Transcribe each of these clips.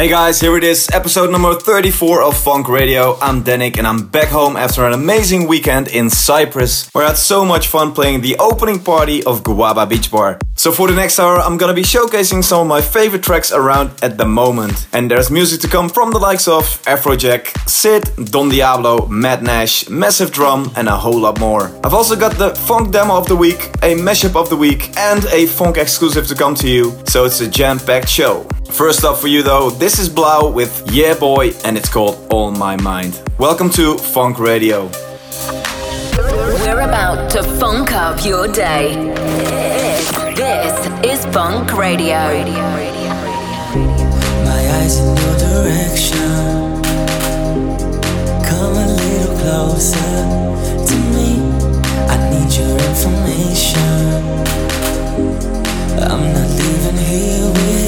Hey guys, here it is, episode number 34 of Fonk Radio. I'm Dannic and I'm back home after an amazing weekend in Cyprus where I had so much fun playing the opening party of Guaba Beach Bar. So for the next hour, I'm gonna be showcasing some of my favorite tracks around at the moment. And there's music to come from the likes of Afrojack, Sid, Don Diablo, Matt Nash, Massive Drum, and a whole lot more. I've also got the Funk Demo of the Week, a mashup of the week, and a Funk exclusive to come to you, so it's a jam-packed show. First up for you though, this is 3LAU with Yeah Boy, and it's called All My Mind. Welcome to Fonk Radio. We're about to funk up your day. This is Fonk Radio. My eyes in your direction. Come a little closer to me. I need your information. I'm not leaving here without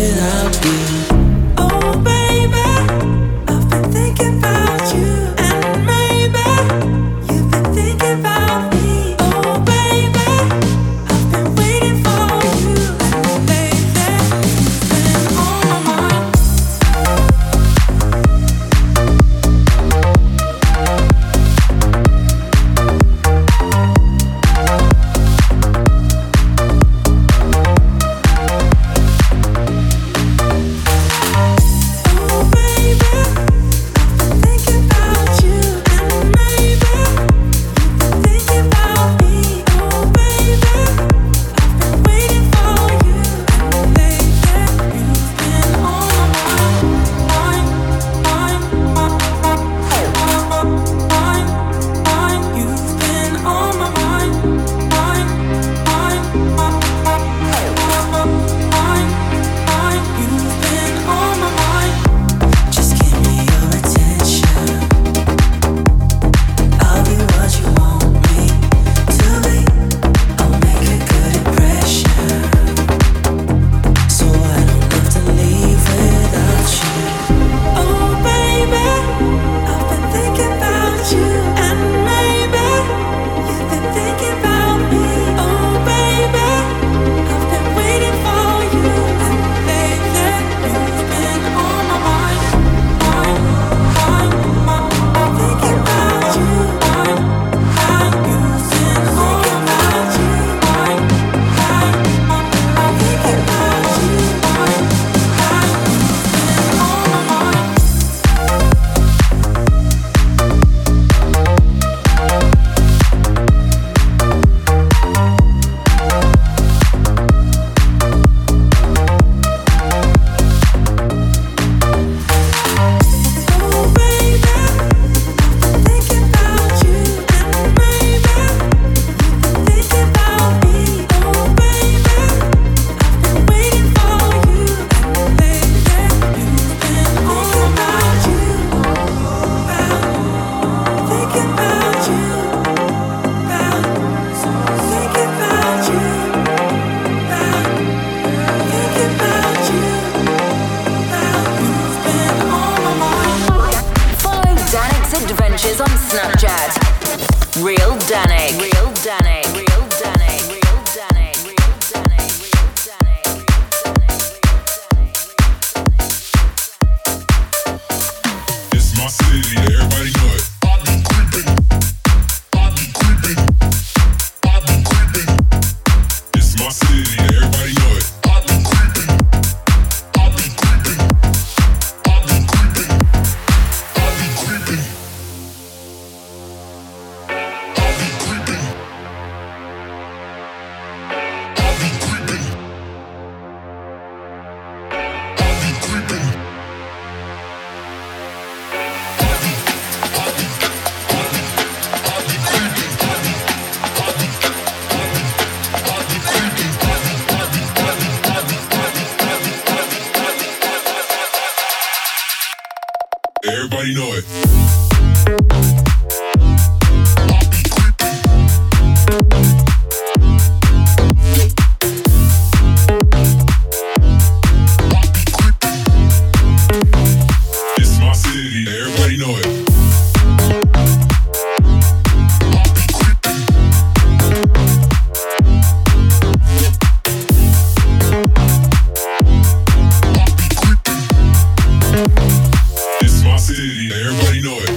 city. Everybody know it.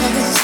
was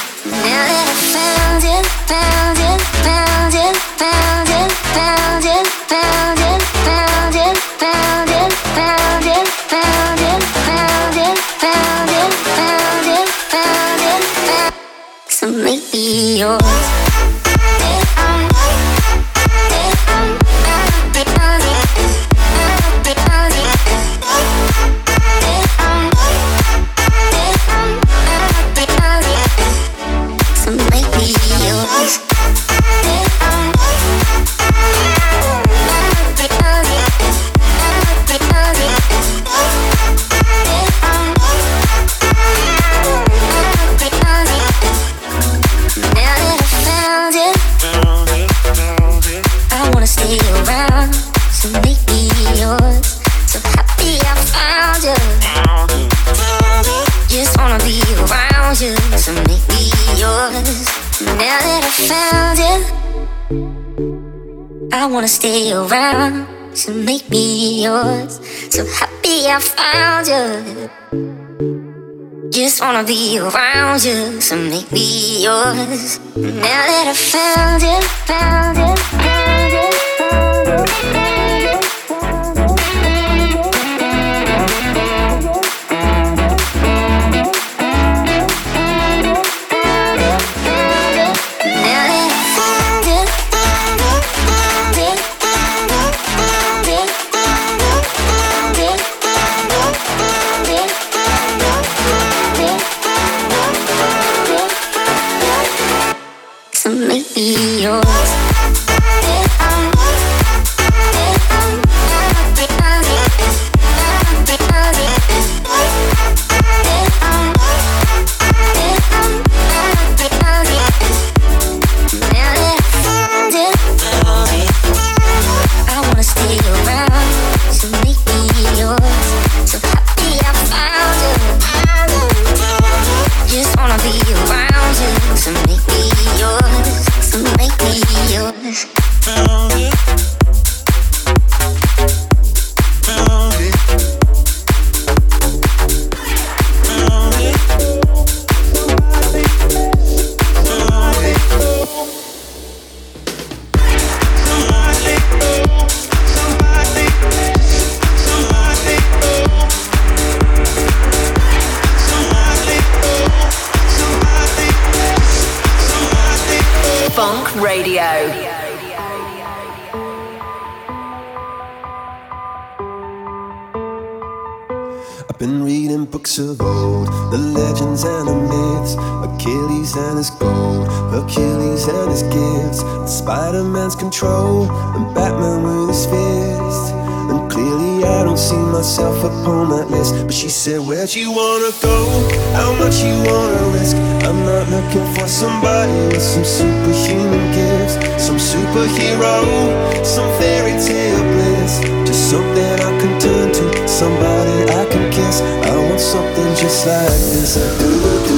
to make me yours. So happy I found you. Just wanna be around you, so make me yours. Now that I found you, found you, found you. control. I'm Batman with his fist. And clearly, I don't see myself upon that list. But she said, Where'd you wanna go? How much you wanna risk? I'm not looking for somebody with some superhuman gifts, some superhero, some fairy tale bliss. Just something I can turn to, somebody I can kiss. I want something just like this. Do, do, do.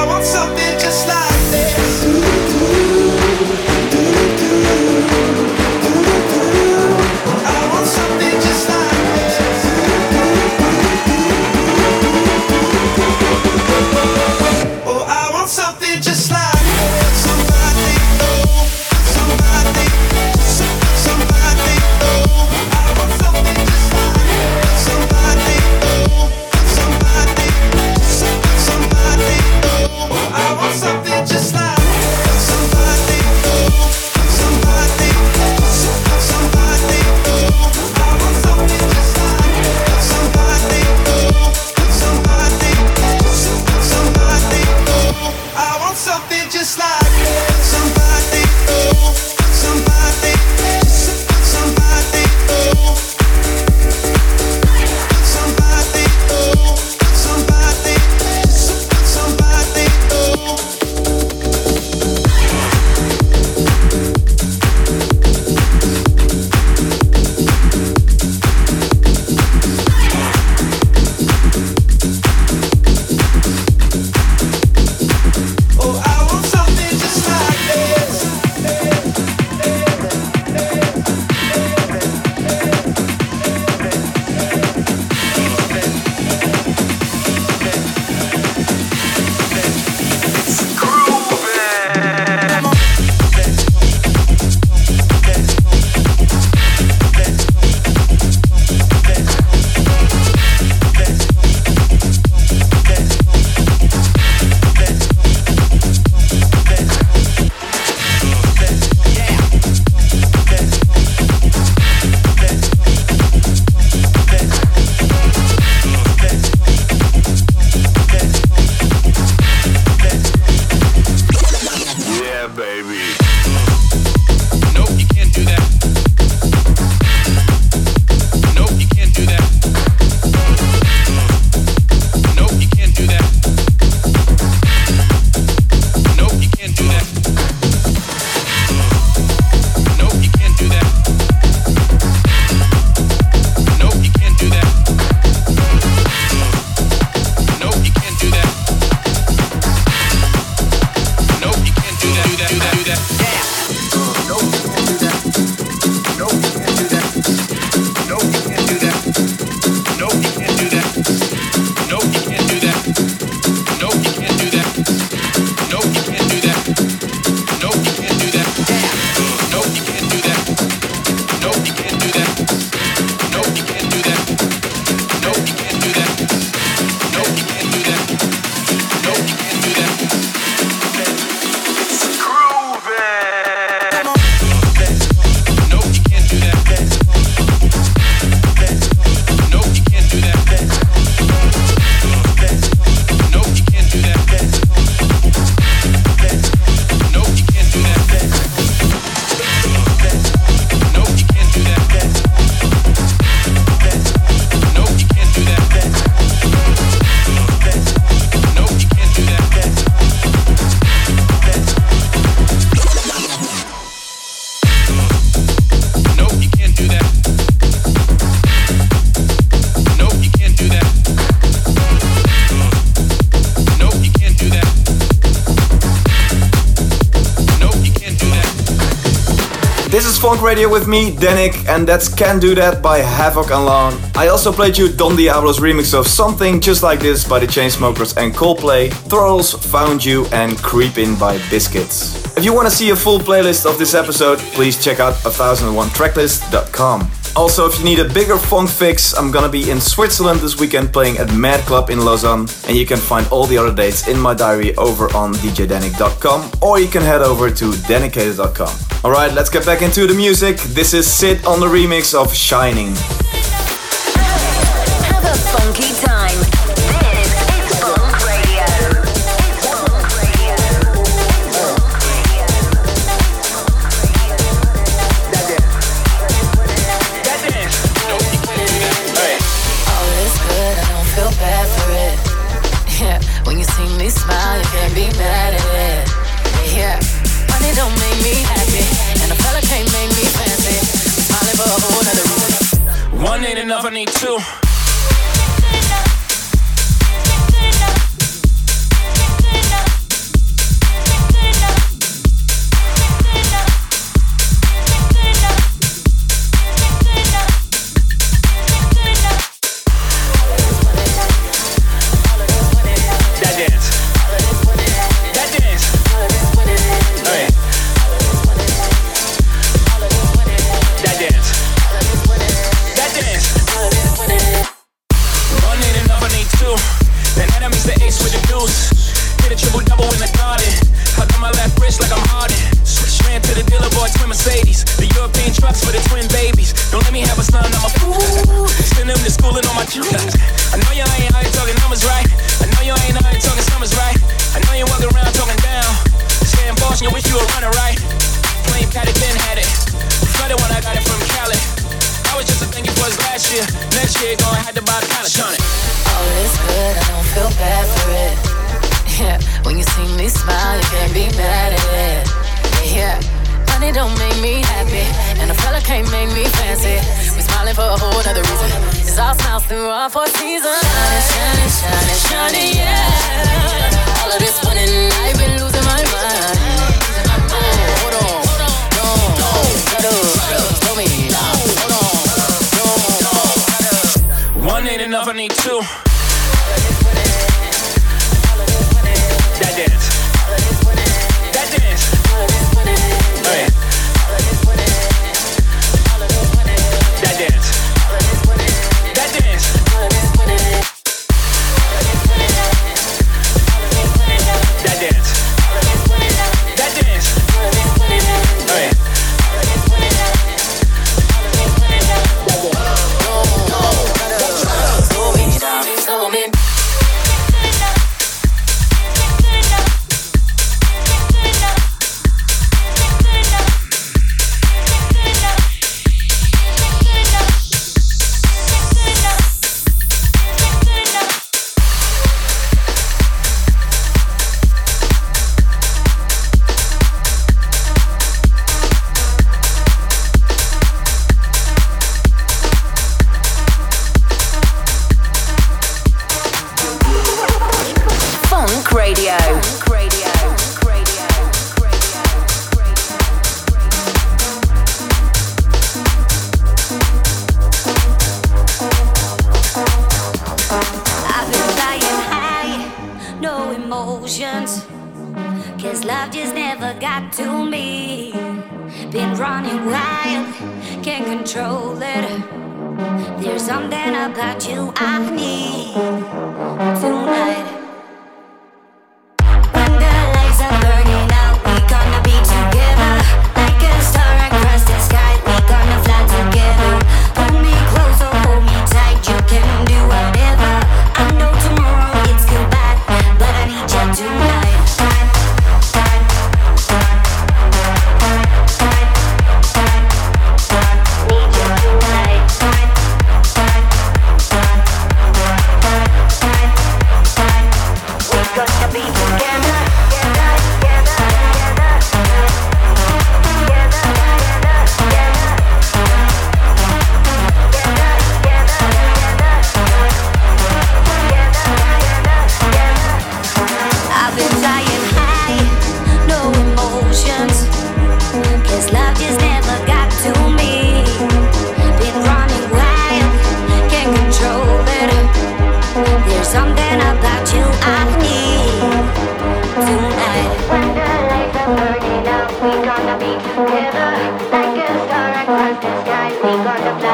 Radio with me, Dannic, and that's Can Do That by Havoc and Lawn. I also played you Don Diablo's remix of Something Just Like This by the Chainsmokers and Coldplay, Thralls, Found You, and Creep In by Biscits. If you want to see a full playlist of this episode, please check out 1001tracklist.com. Also, if you need a bigger funk fix, I'm gonna be in Switzerland this weekend playing at Mad Club in Lausanne, and you can find all the other dates in my diary over on djdannic.com or you can head over to dannicated.com. Alright, let's get back into the music. This is Sit on the remix of Shining.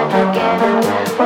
Follow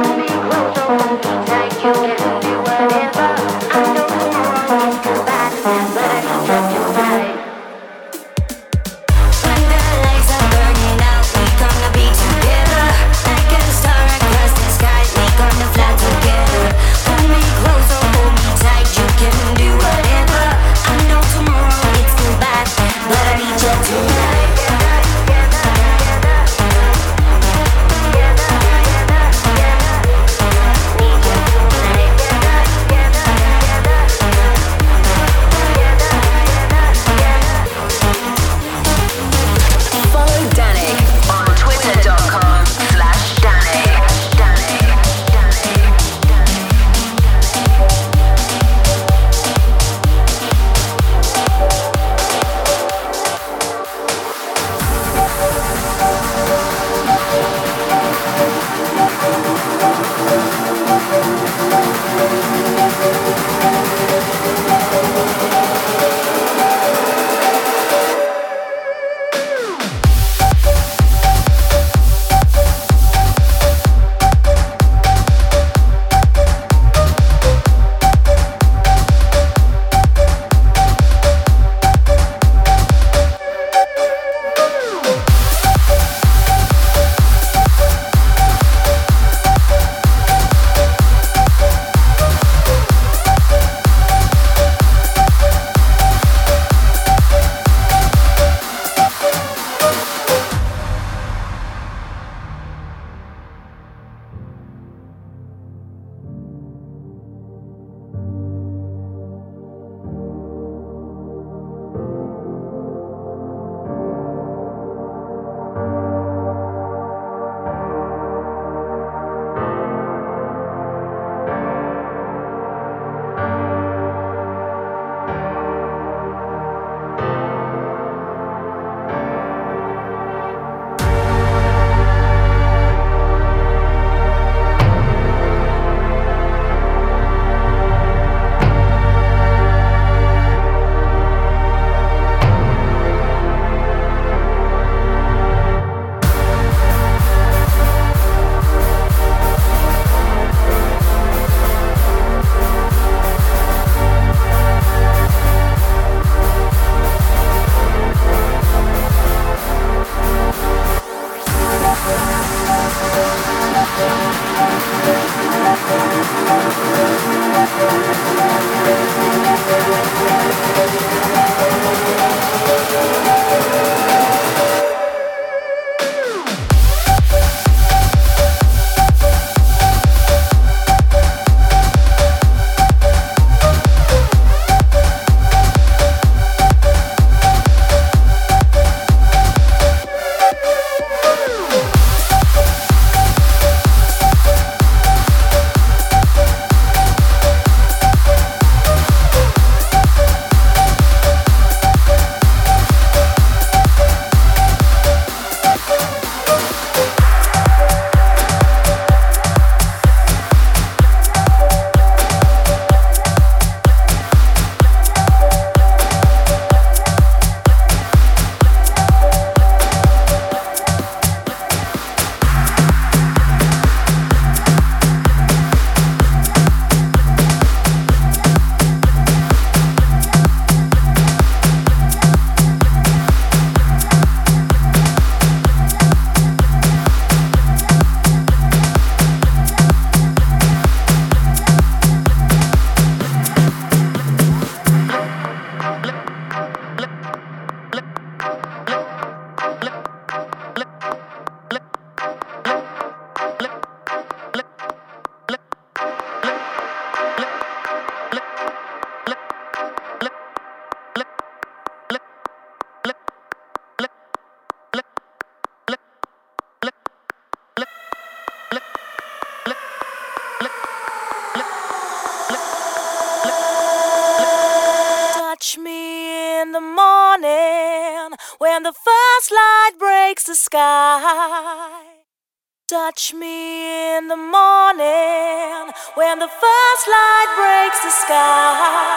Touch me in the morning when the first light breaks the sky.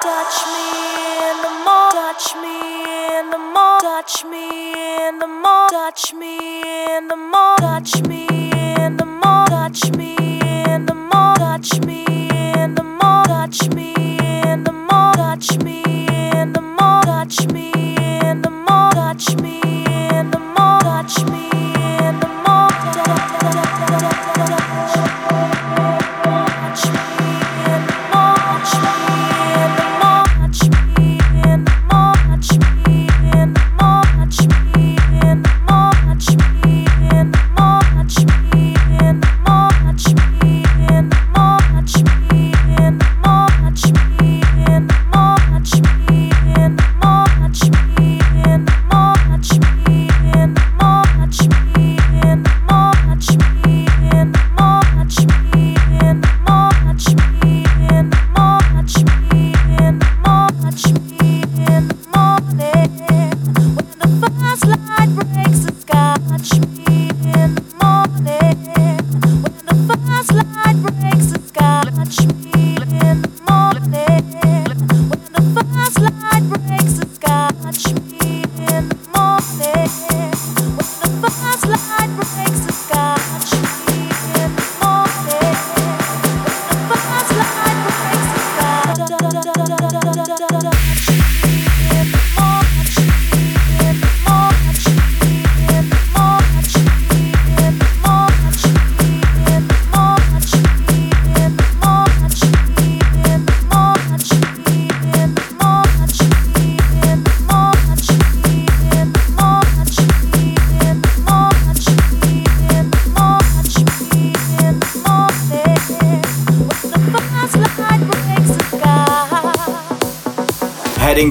Touch me in the morning. Touch me in the morning. Touch me in the morning. Touch me in the morning. Touch me touch me in the mall, touch me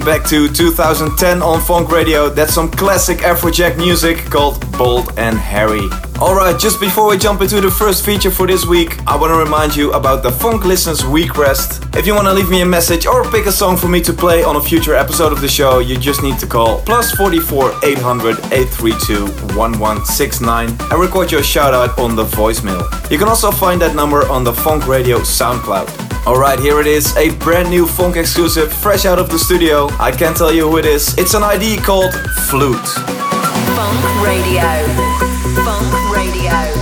back to 2010 on Fonk Radio, that's some classic Afrojack music called Bold and Harry. Alright, just before we jump into the first feature for this week, I want to remind you about the Funk Listeners Week Rest. If you want to leave me a message or pick a song for me to play on a future episode of the show, you just need to call plus 44 800 832 1169 and record your shout out on the voicemail. You can also find that number on the Fonk Radio SoundCloud. Alright, here it is, a brand new funk exclusive, fresh out of the studio. I can't tell you who it is. It's an ID called Flute. Fonk Radio. Fonk Radio.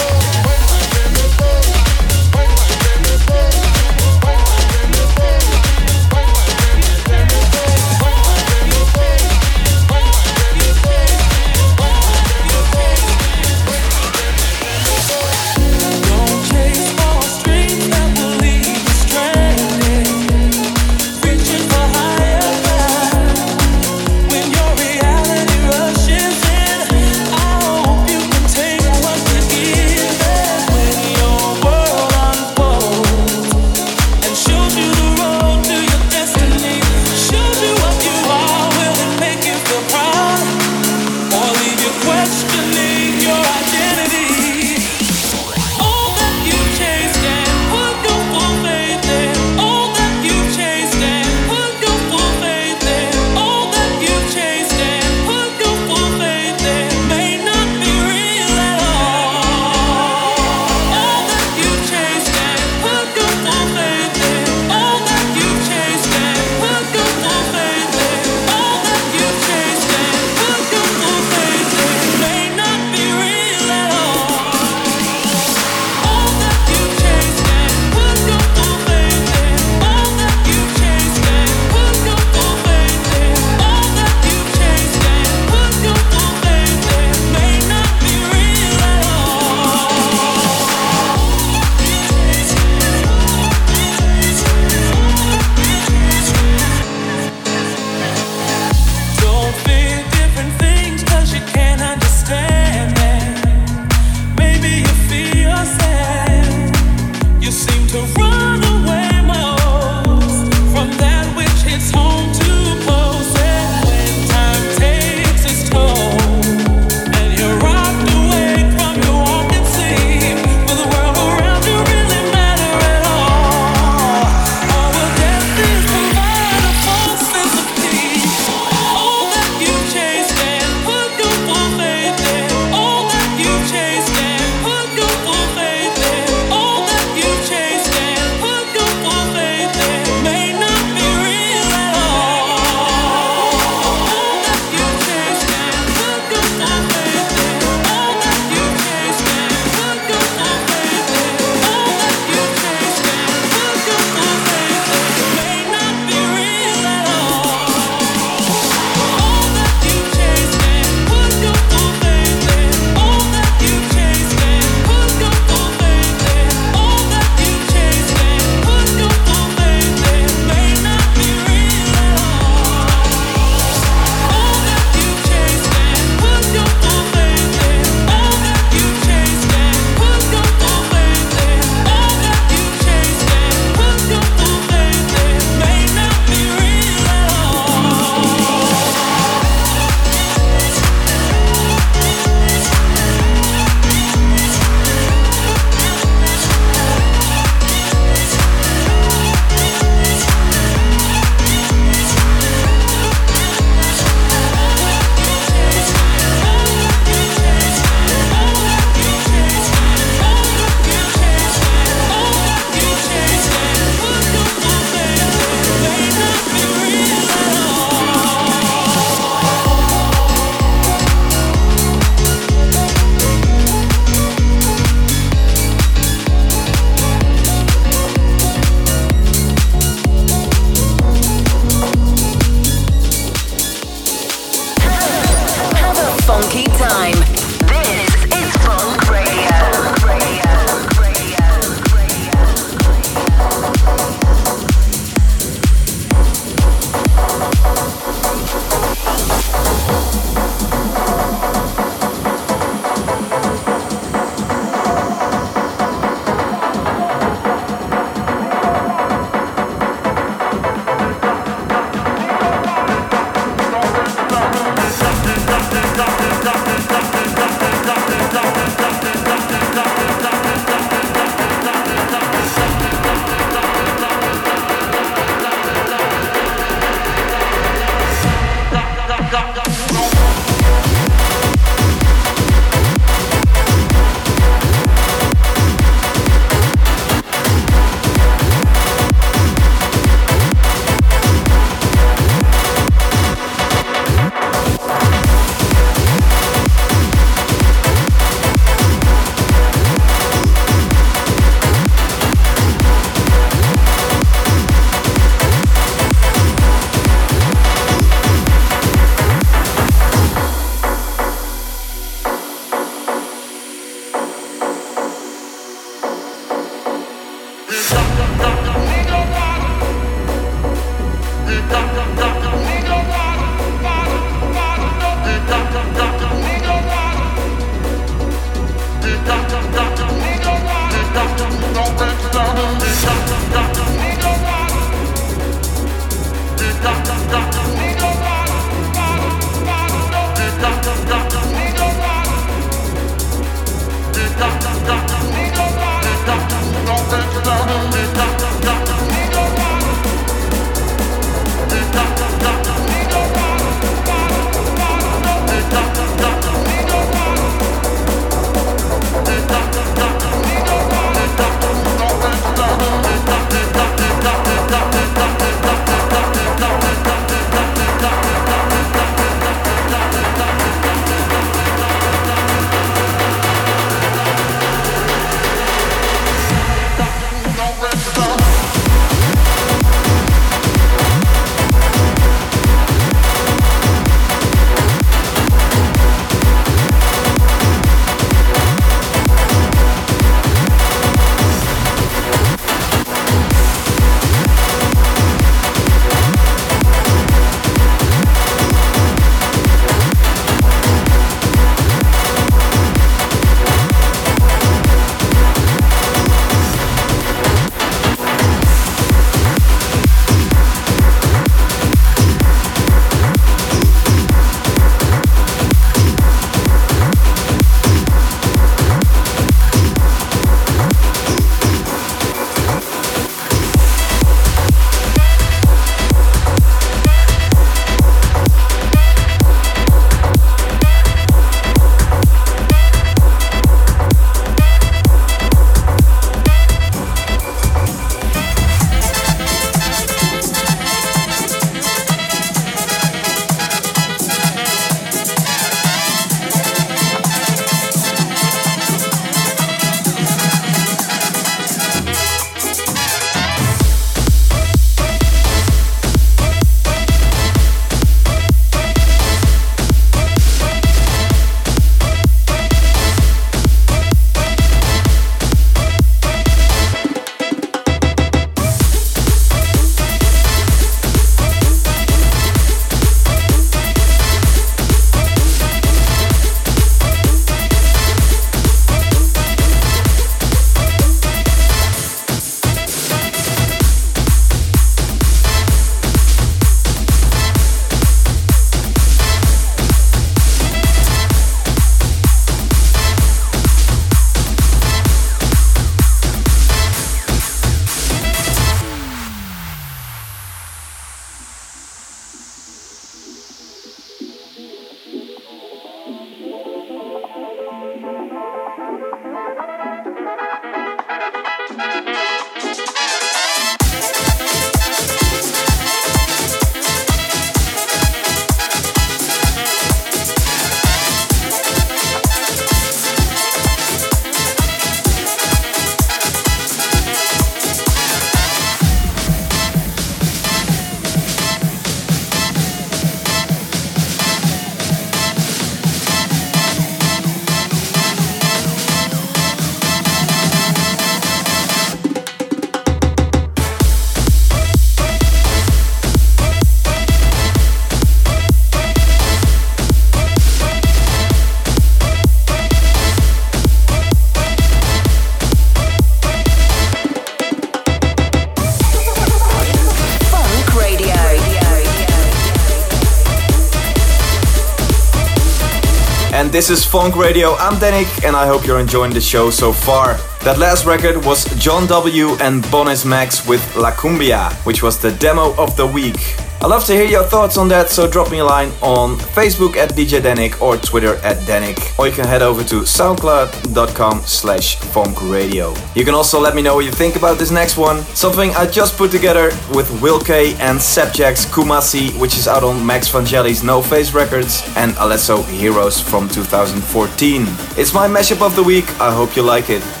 Is Fonk Radio. I'm Dannic, and I hope you're enjoying the show so far. That last record was John W. and Bonis Max with La Cumbia, which was the demo of the week. I'd love to hear your thoughts on that, so drop me a line on Facebook at DJ Dannic or Twitter at Dannic. Or you can head over to soundcloud.com slash fonkradio. You can also let me know what you think about this next one. Something I just put together with Will K and Sebjak's Kumasi, which is out on Max Vangeli's No Face Records, and Alesso Heroes from 2014. It's my mashup of the week, I hope you like it.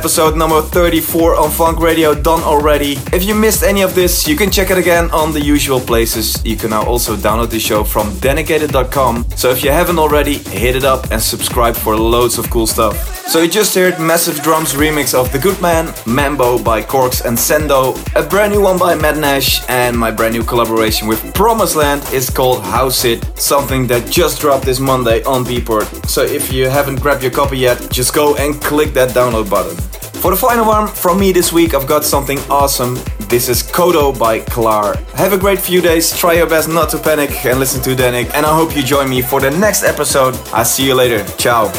Episode number 34 on Fonk Radio done already. If you missed any of this, you can check it again on the usual places. You can now also download the show from dannicated.com. So if you haven't already, hit it up and subscribe for loads of cool stuff. So you just heard Massive Drums remix of The Good Man, Mambo by Corks and Sendo, a brand new one by Matt Nash, and my brand new collaboration with Promised Land is called House It, something that just dropped this Monday on Beatport. So if you haven't grabbed your copy yet, just go and click that download button. For the final one from me this week, I've got something awesome. This is Kodo by Klar. Have a great few days, try your best not to panic and listen to Dannic, and I hope you join me for the next episode. I'll see you later. Ciao.